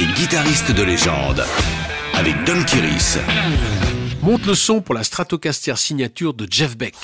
et guitariste de légende avec Don Kiris. Monte le son pour la Stratocaster signature de Jeff Beck.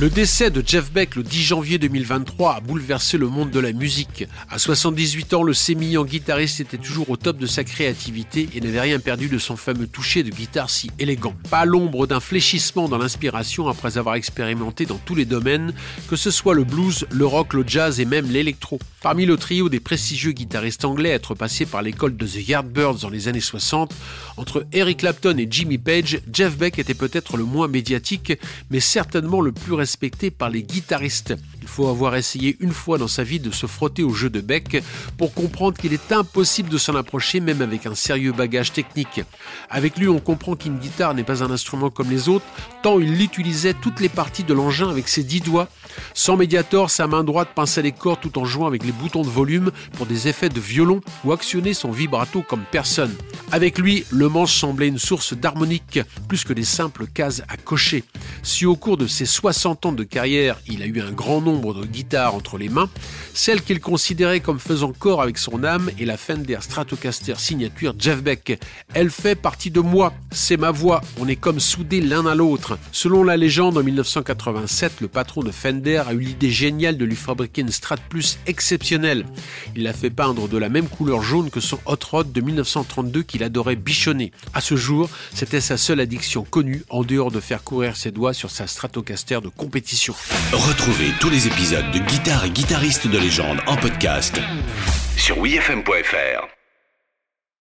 Le décès de Jeff Beck le 10 janvier 2023 a bouleversé le monde de la musique. À 78 ans, le sémillant guitariste était toujours au top de sa créativité et n'avait rien perdu de son fameux toucher de guitare si élégant. Pas l'ombre d'un fléchissement dans l'inspiration après avoir expérimenté dans tous les domaines, que ce soit le blues, le rock, le jazz et même l'électro. Parmi le trio des prestigieux guitaristes anglais à être passés par l'école de The Yardbirds dans les années 60, entre Eric Clapton et Jimmy Page, Jeff Beck était peut-être le moins médiatique, mais certainement le plus respecté par les guitaristes. Il faut avoir essayé une fois dans sa vie de se frotter au jeu de Beck pour comprendre qu'il est impossible de s'en approcher même avec un sérieux bagage technique. Avec lui, on comprend qu'une guitare n'est pas un instrument comme les autres, tant il utilisait toutes les parties de l'engin avec ses dix doigts. Sans médiator, sa main droite pinçait les cordes tout en jouant avec les boutons de volume pour des effets de violon ou actionner son vibrato comme personne. Avec lui, le manche semblait une source d'harmonique plus que des simples cases à cocher. Si au cours de ses 60 de carrière, il a eu un grand nombre de guitares entre les mains. Celle qu'il considérait comme faisant corps avec son âme est la Fender Stratocaster signature Jeff Beck. Elle fait partie de moi, c'est ma voix, on est comme soudés l'un à l'autre. Selon la légende, en 1987, le patron de Fender a eu l'idée géniale de lui fabriquer une Strat Plus exceptionnelle. Il l'a fait peindre de la même couleur jaune que son Hot Rod de 1932 qu'il adorait bichonner. À ce jour, c'était sa seule addiction connue en dehors de faire courir ses doigts sur sa Stratocaster de compétition. Retrouvez tous les épisodes de Guitare et guitaristes de légende en podcast sur wifm.fr.